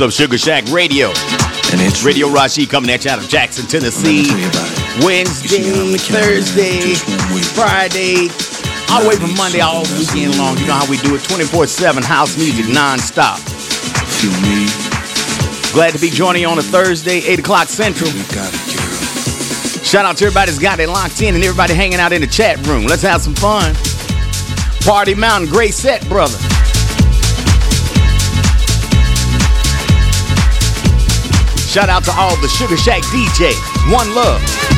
of Sugar Shack Radio? And it's Radio Rashi coming at you out of Jackson, Tennessee. Wednesday, Thursday, Friday, all the way from Monday all weekend long. You know how we do it 24 7 house music non-stop. Glad to be joining you on a Thursday, 8 o'clock Central. Shout out to everybody that's got it locked in and everybody hanging out in the chat room. Let's have some fun. Party Mountain, great set, brother. Shout out to all the Sugar Shack DJ. One love.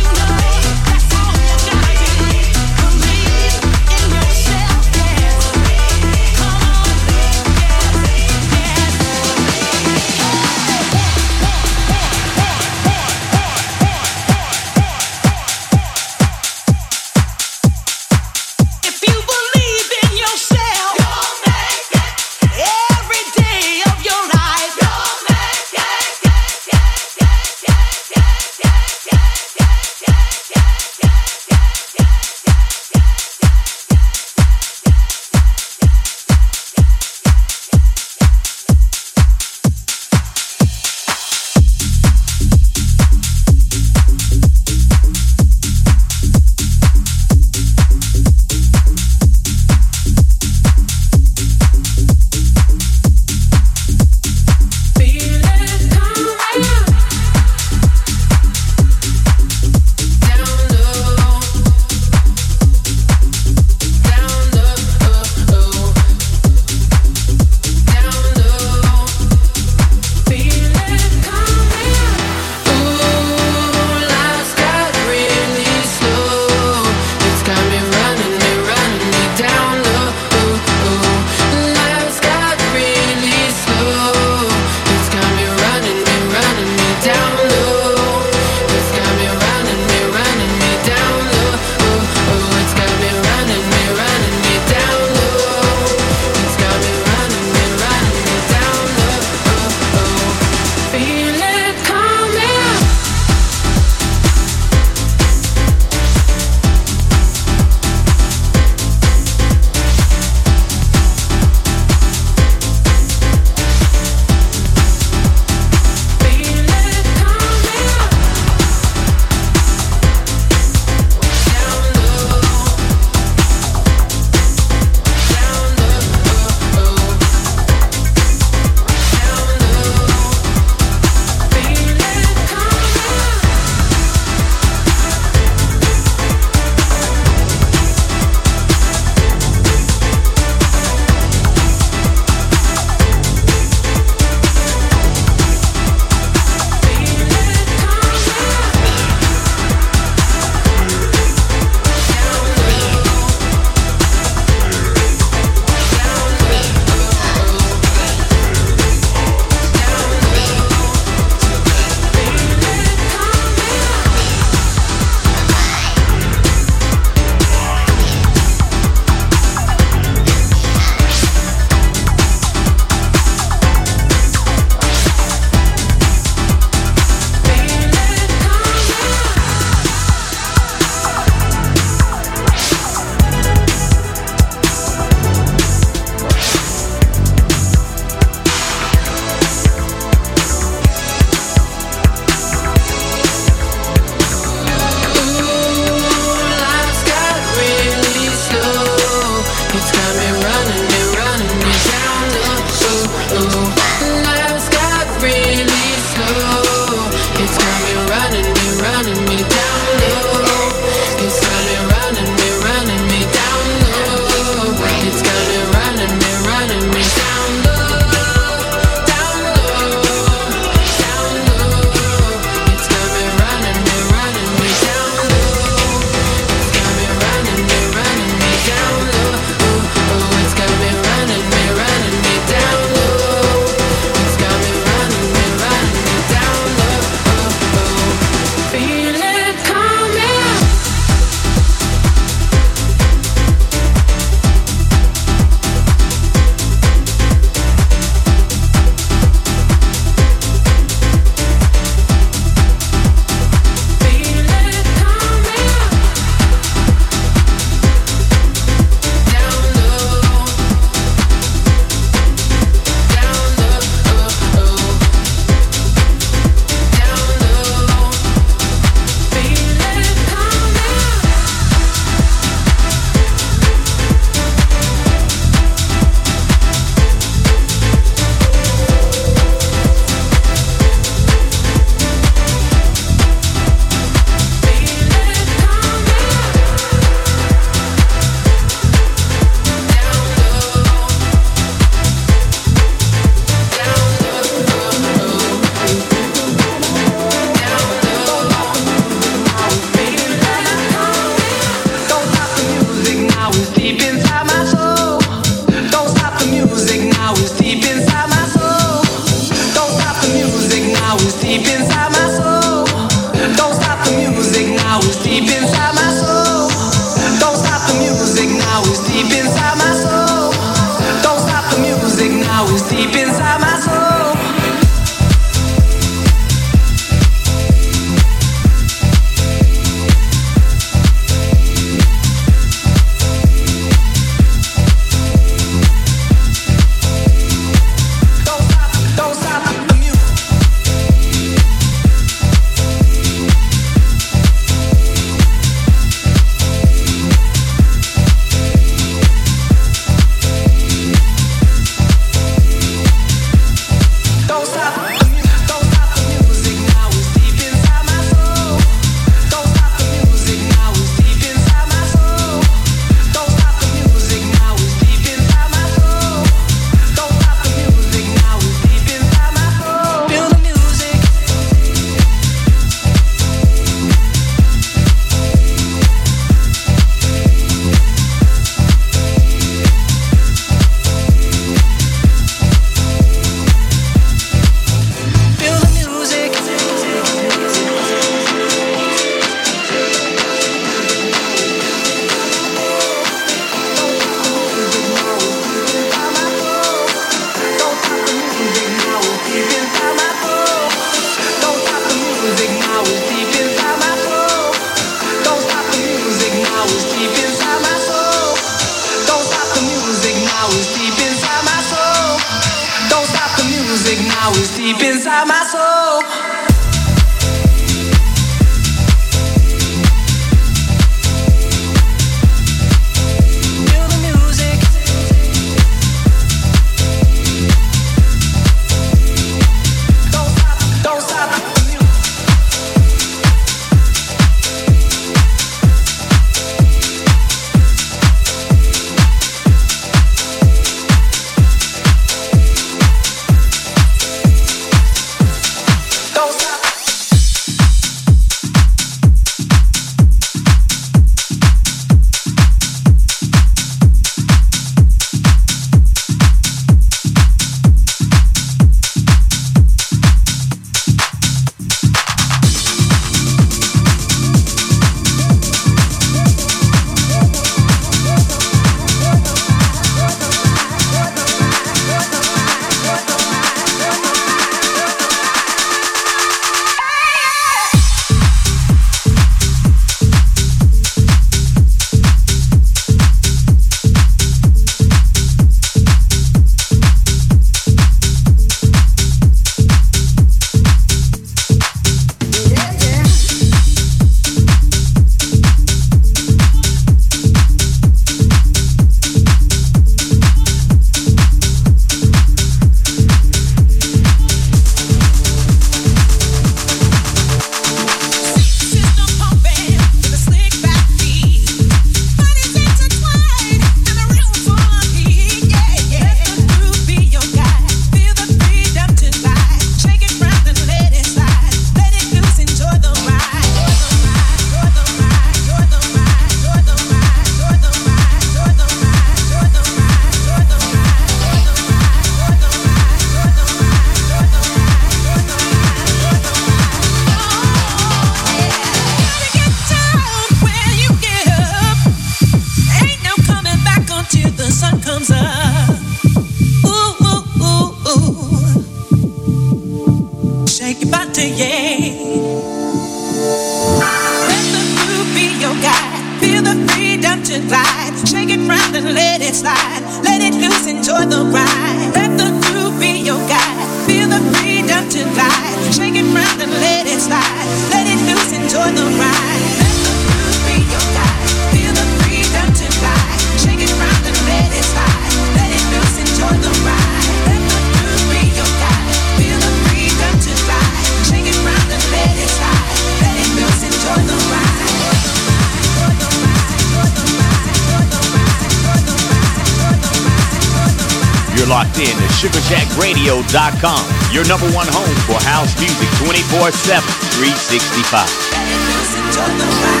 SugarShackRadio.com, your number one home for house music 24 7, 365.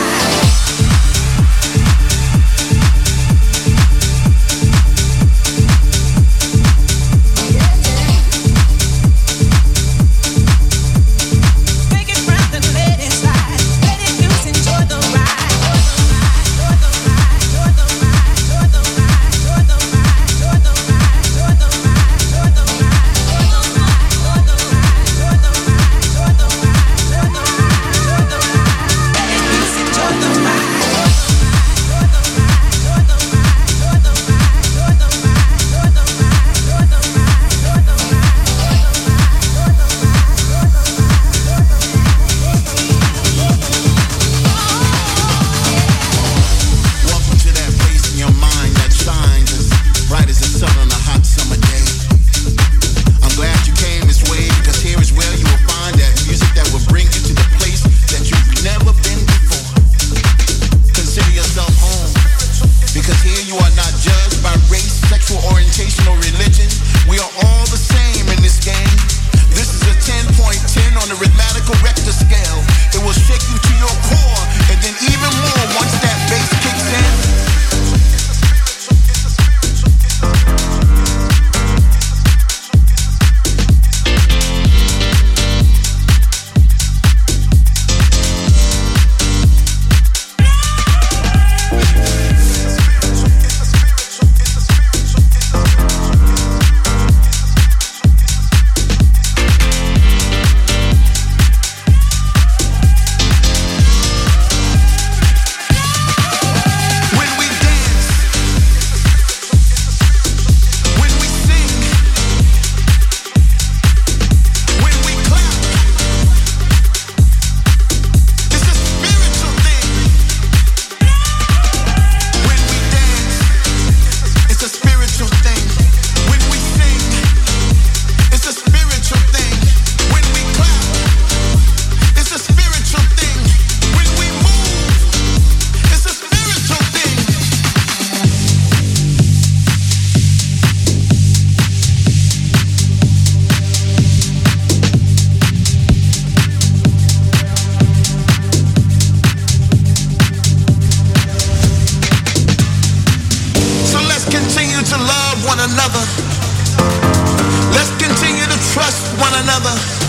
one another. Let's continue to trust one another.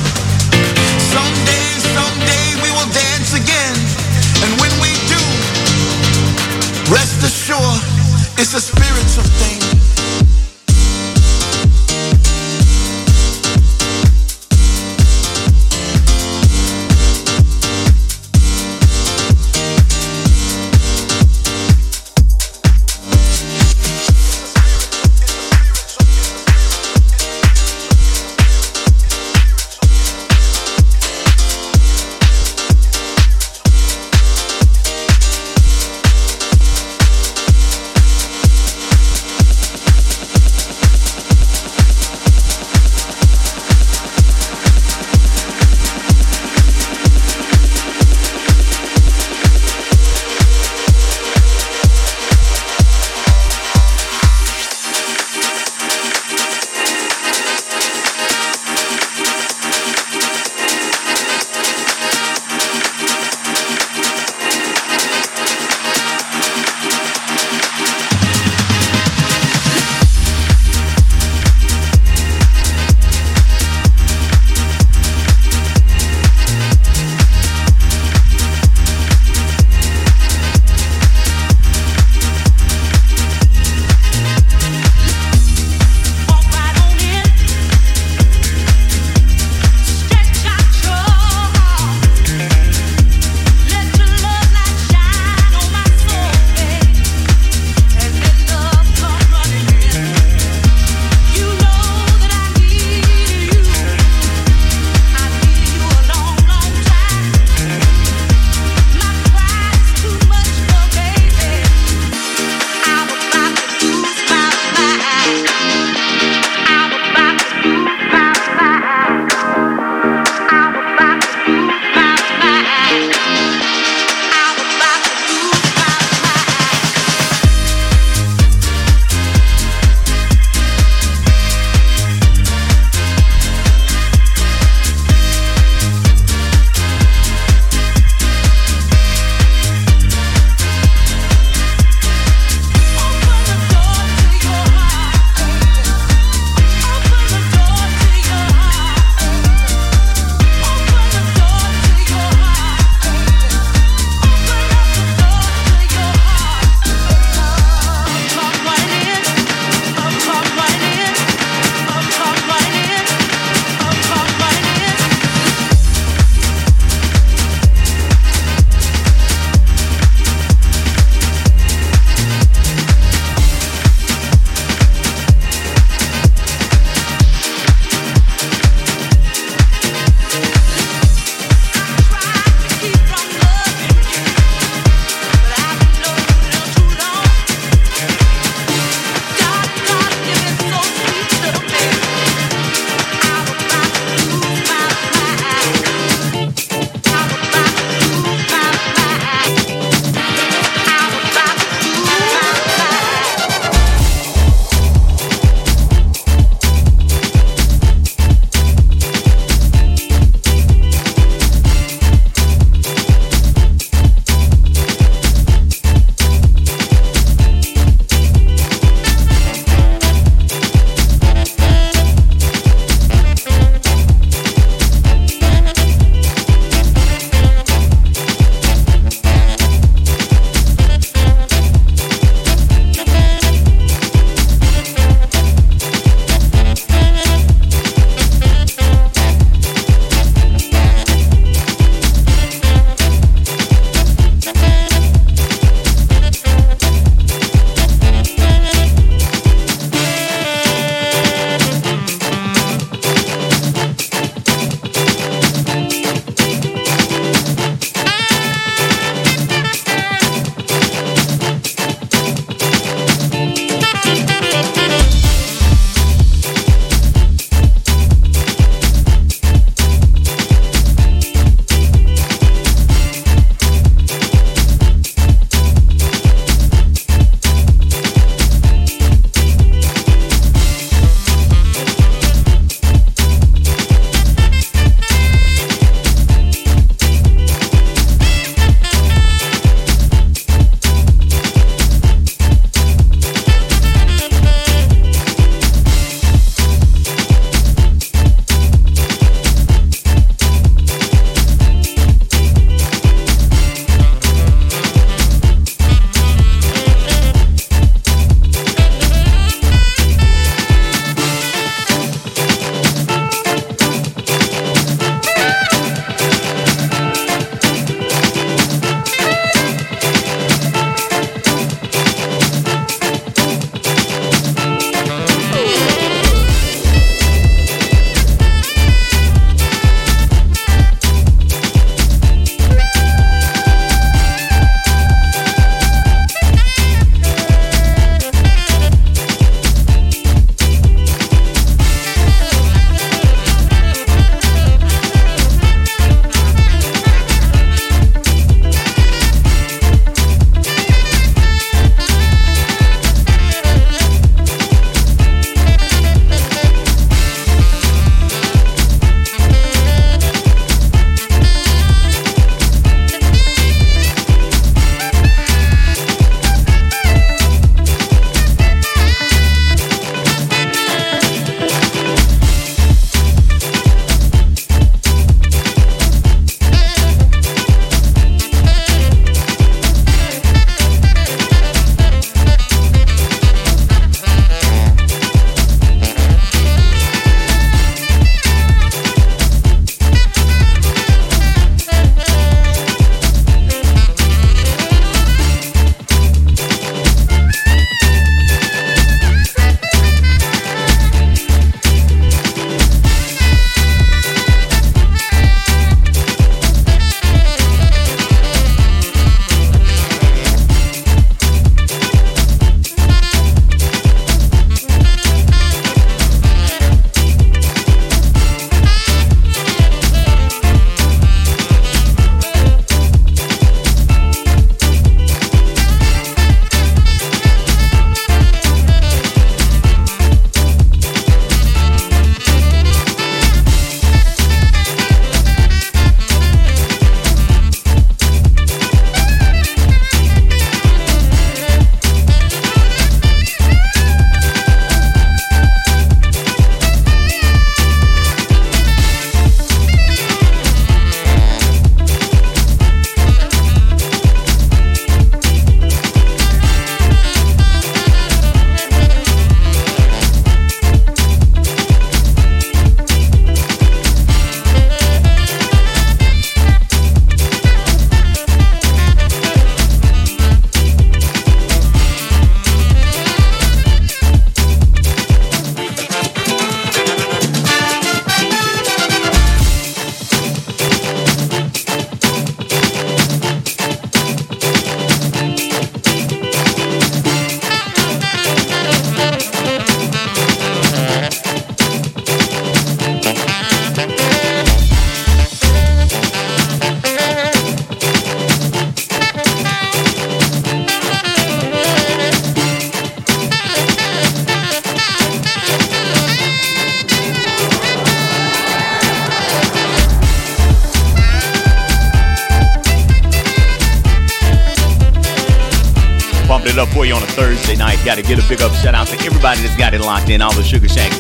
get a big up shout out to everybody that's got it locked in, all the Sugar Shack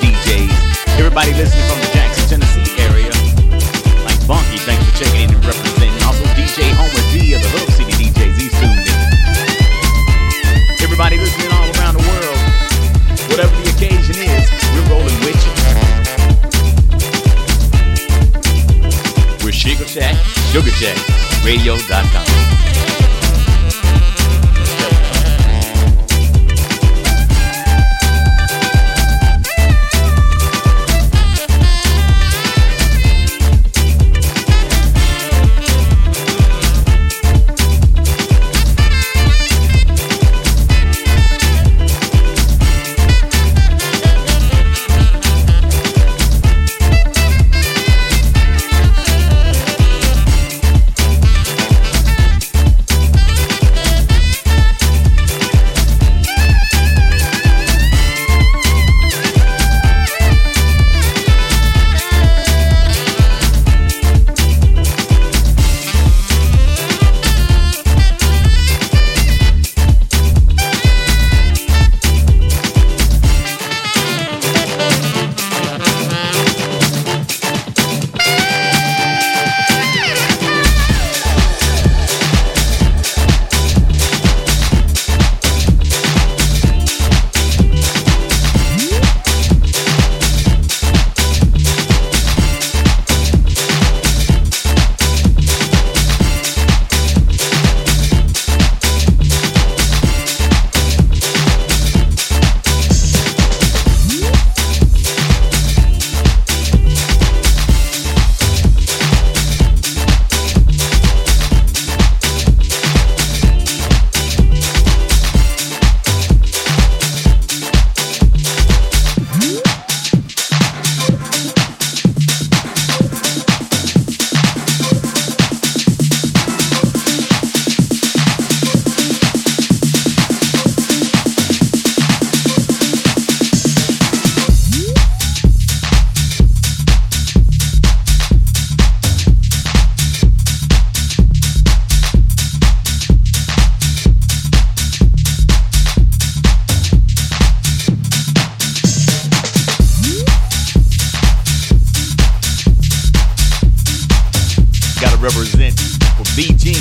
for BG.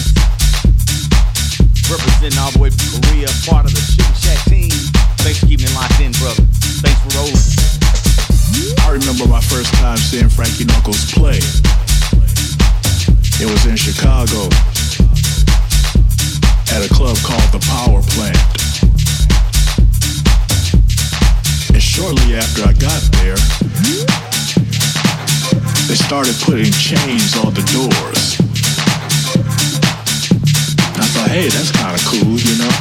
Representing all the way from Korea, part of the Sugar Shack team. Thanks for keeping it locked in, brother. Thanks for rolling. I remember my first time seeing Frankie Knuckles play. It was in Chicago at a club called the Power Plant. And shortly after I got there, they started putting chains on the doors hey, that's kind of cool, you know.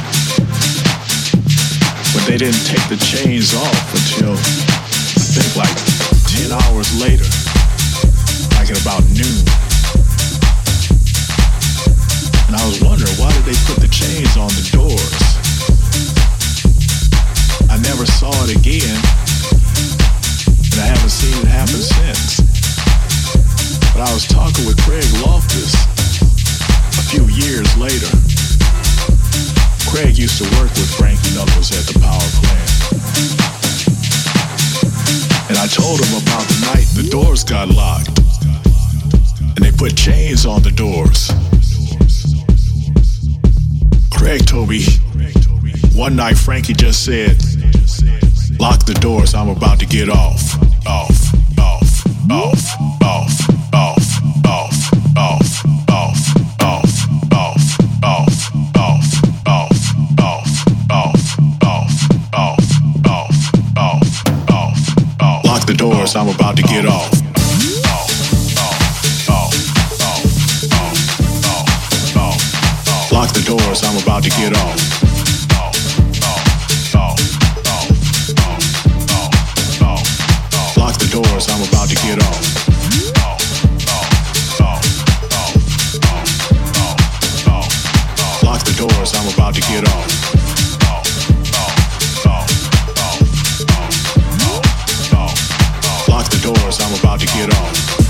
But they didn't take the chains off until, I think, like 10 hours later, like at about noon. And I was wondering, why did they put the chains on the doors? I never saw it again, and I haven't seen it happen since. But I was talking with Craig Loftus a few years later. Craig used to work with Frankie Knuckles at the power plant. And I told him about the night the doors got locked. And they put chains on the doors. Craig told me one night Frankie just said, Lock the doors, I'm about to get off, off, off, off. get off. Lock the doors, I'm about to get off. Lock the doors, I'm about to get off. Lock the doors, I'm about to get off. doors, I'm about to get off.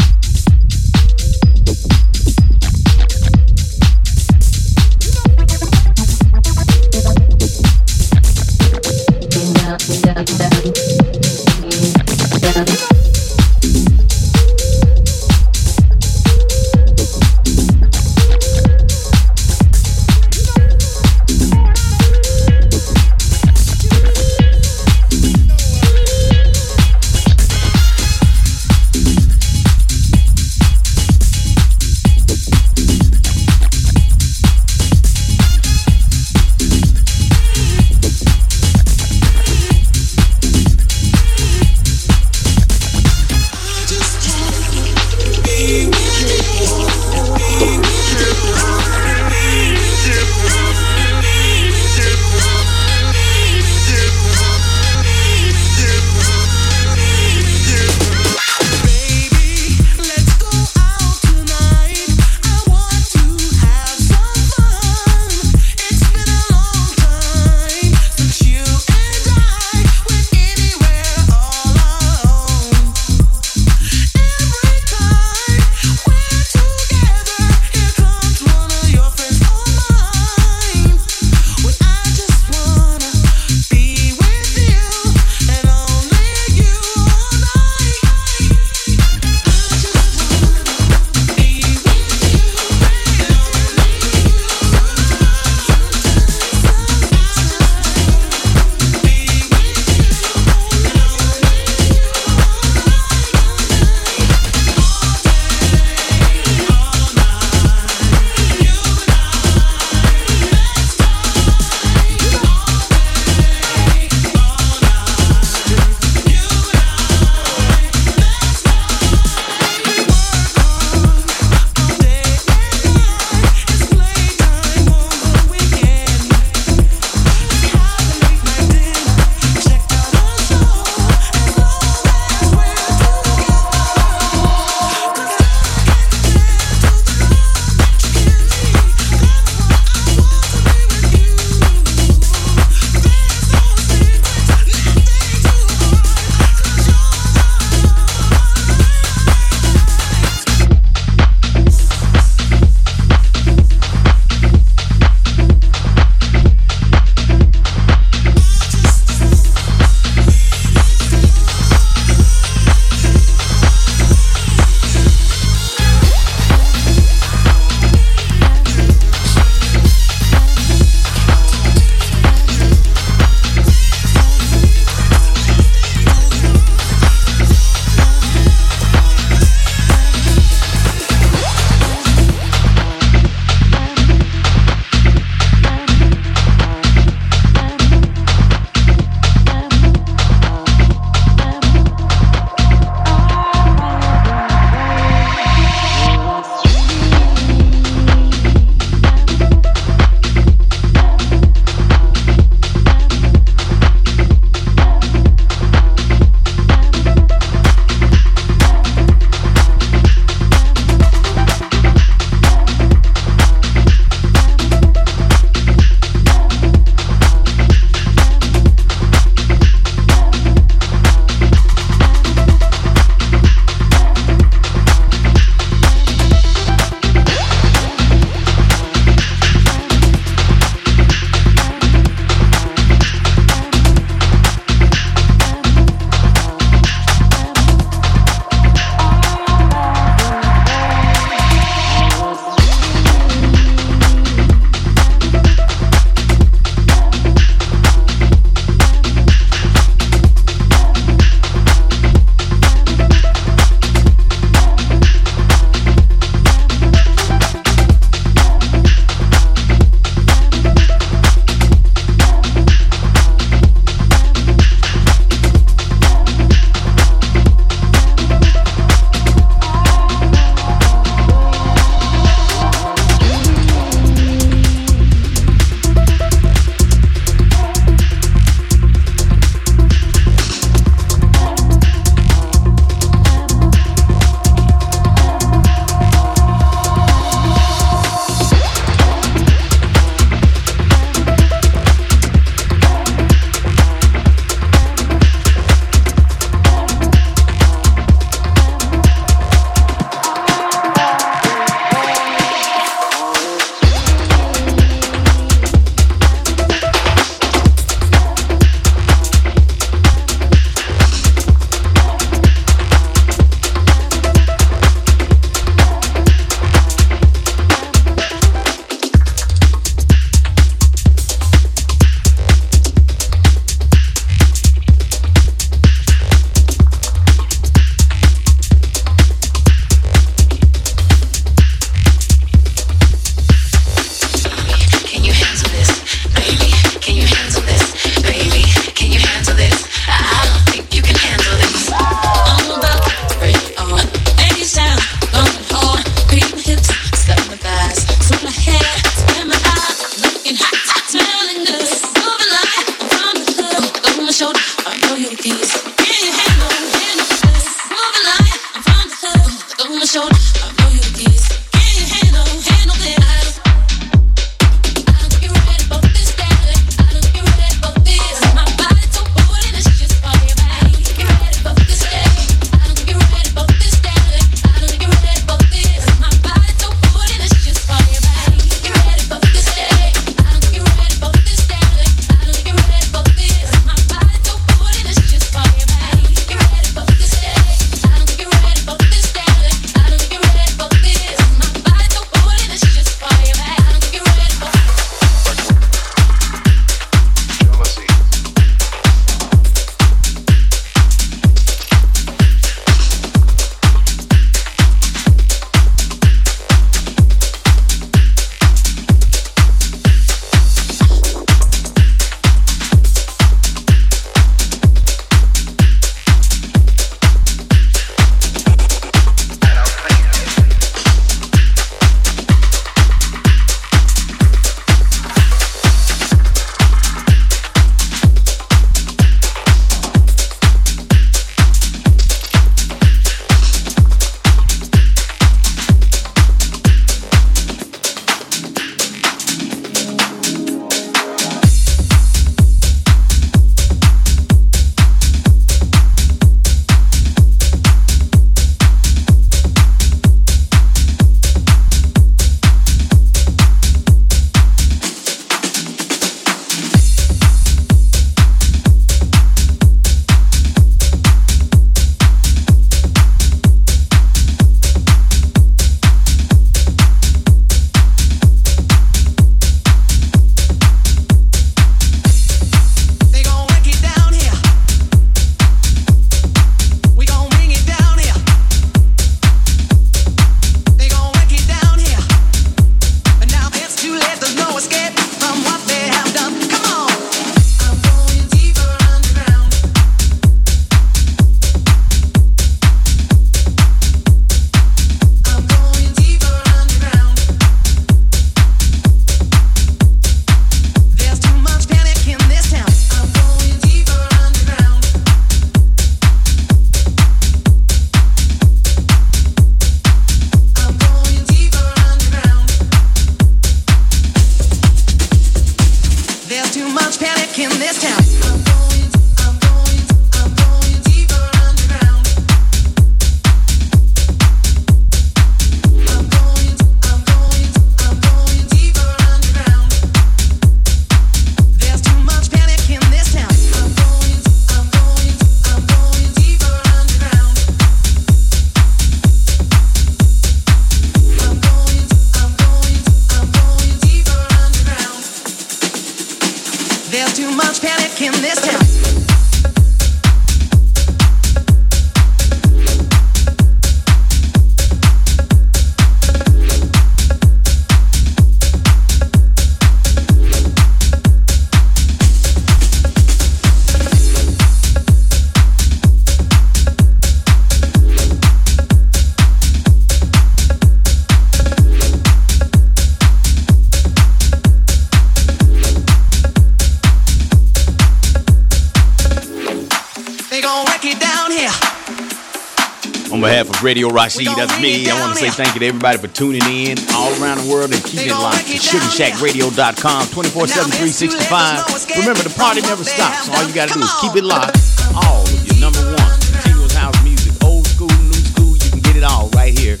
Radio Rashid. That's me. I want to say thank you to everybody for tuning in all around the world and keeping it locked to SugarShackRadio.com 24 7 365. Remember, the party never stops. All you got to do is keep it locked. All of your number one continuous house music, old school, new school, you can get it all right here.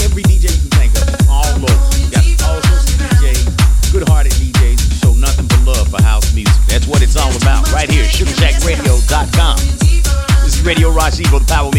Every DJ you can think of, all over. We got all sorts of DJs, good hearted DJs who show nothing but love for house music. That's what it's all about right here, SugarShackRadio.com. This is Radio Rashid for the Power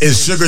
is Sugar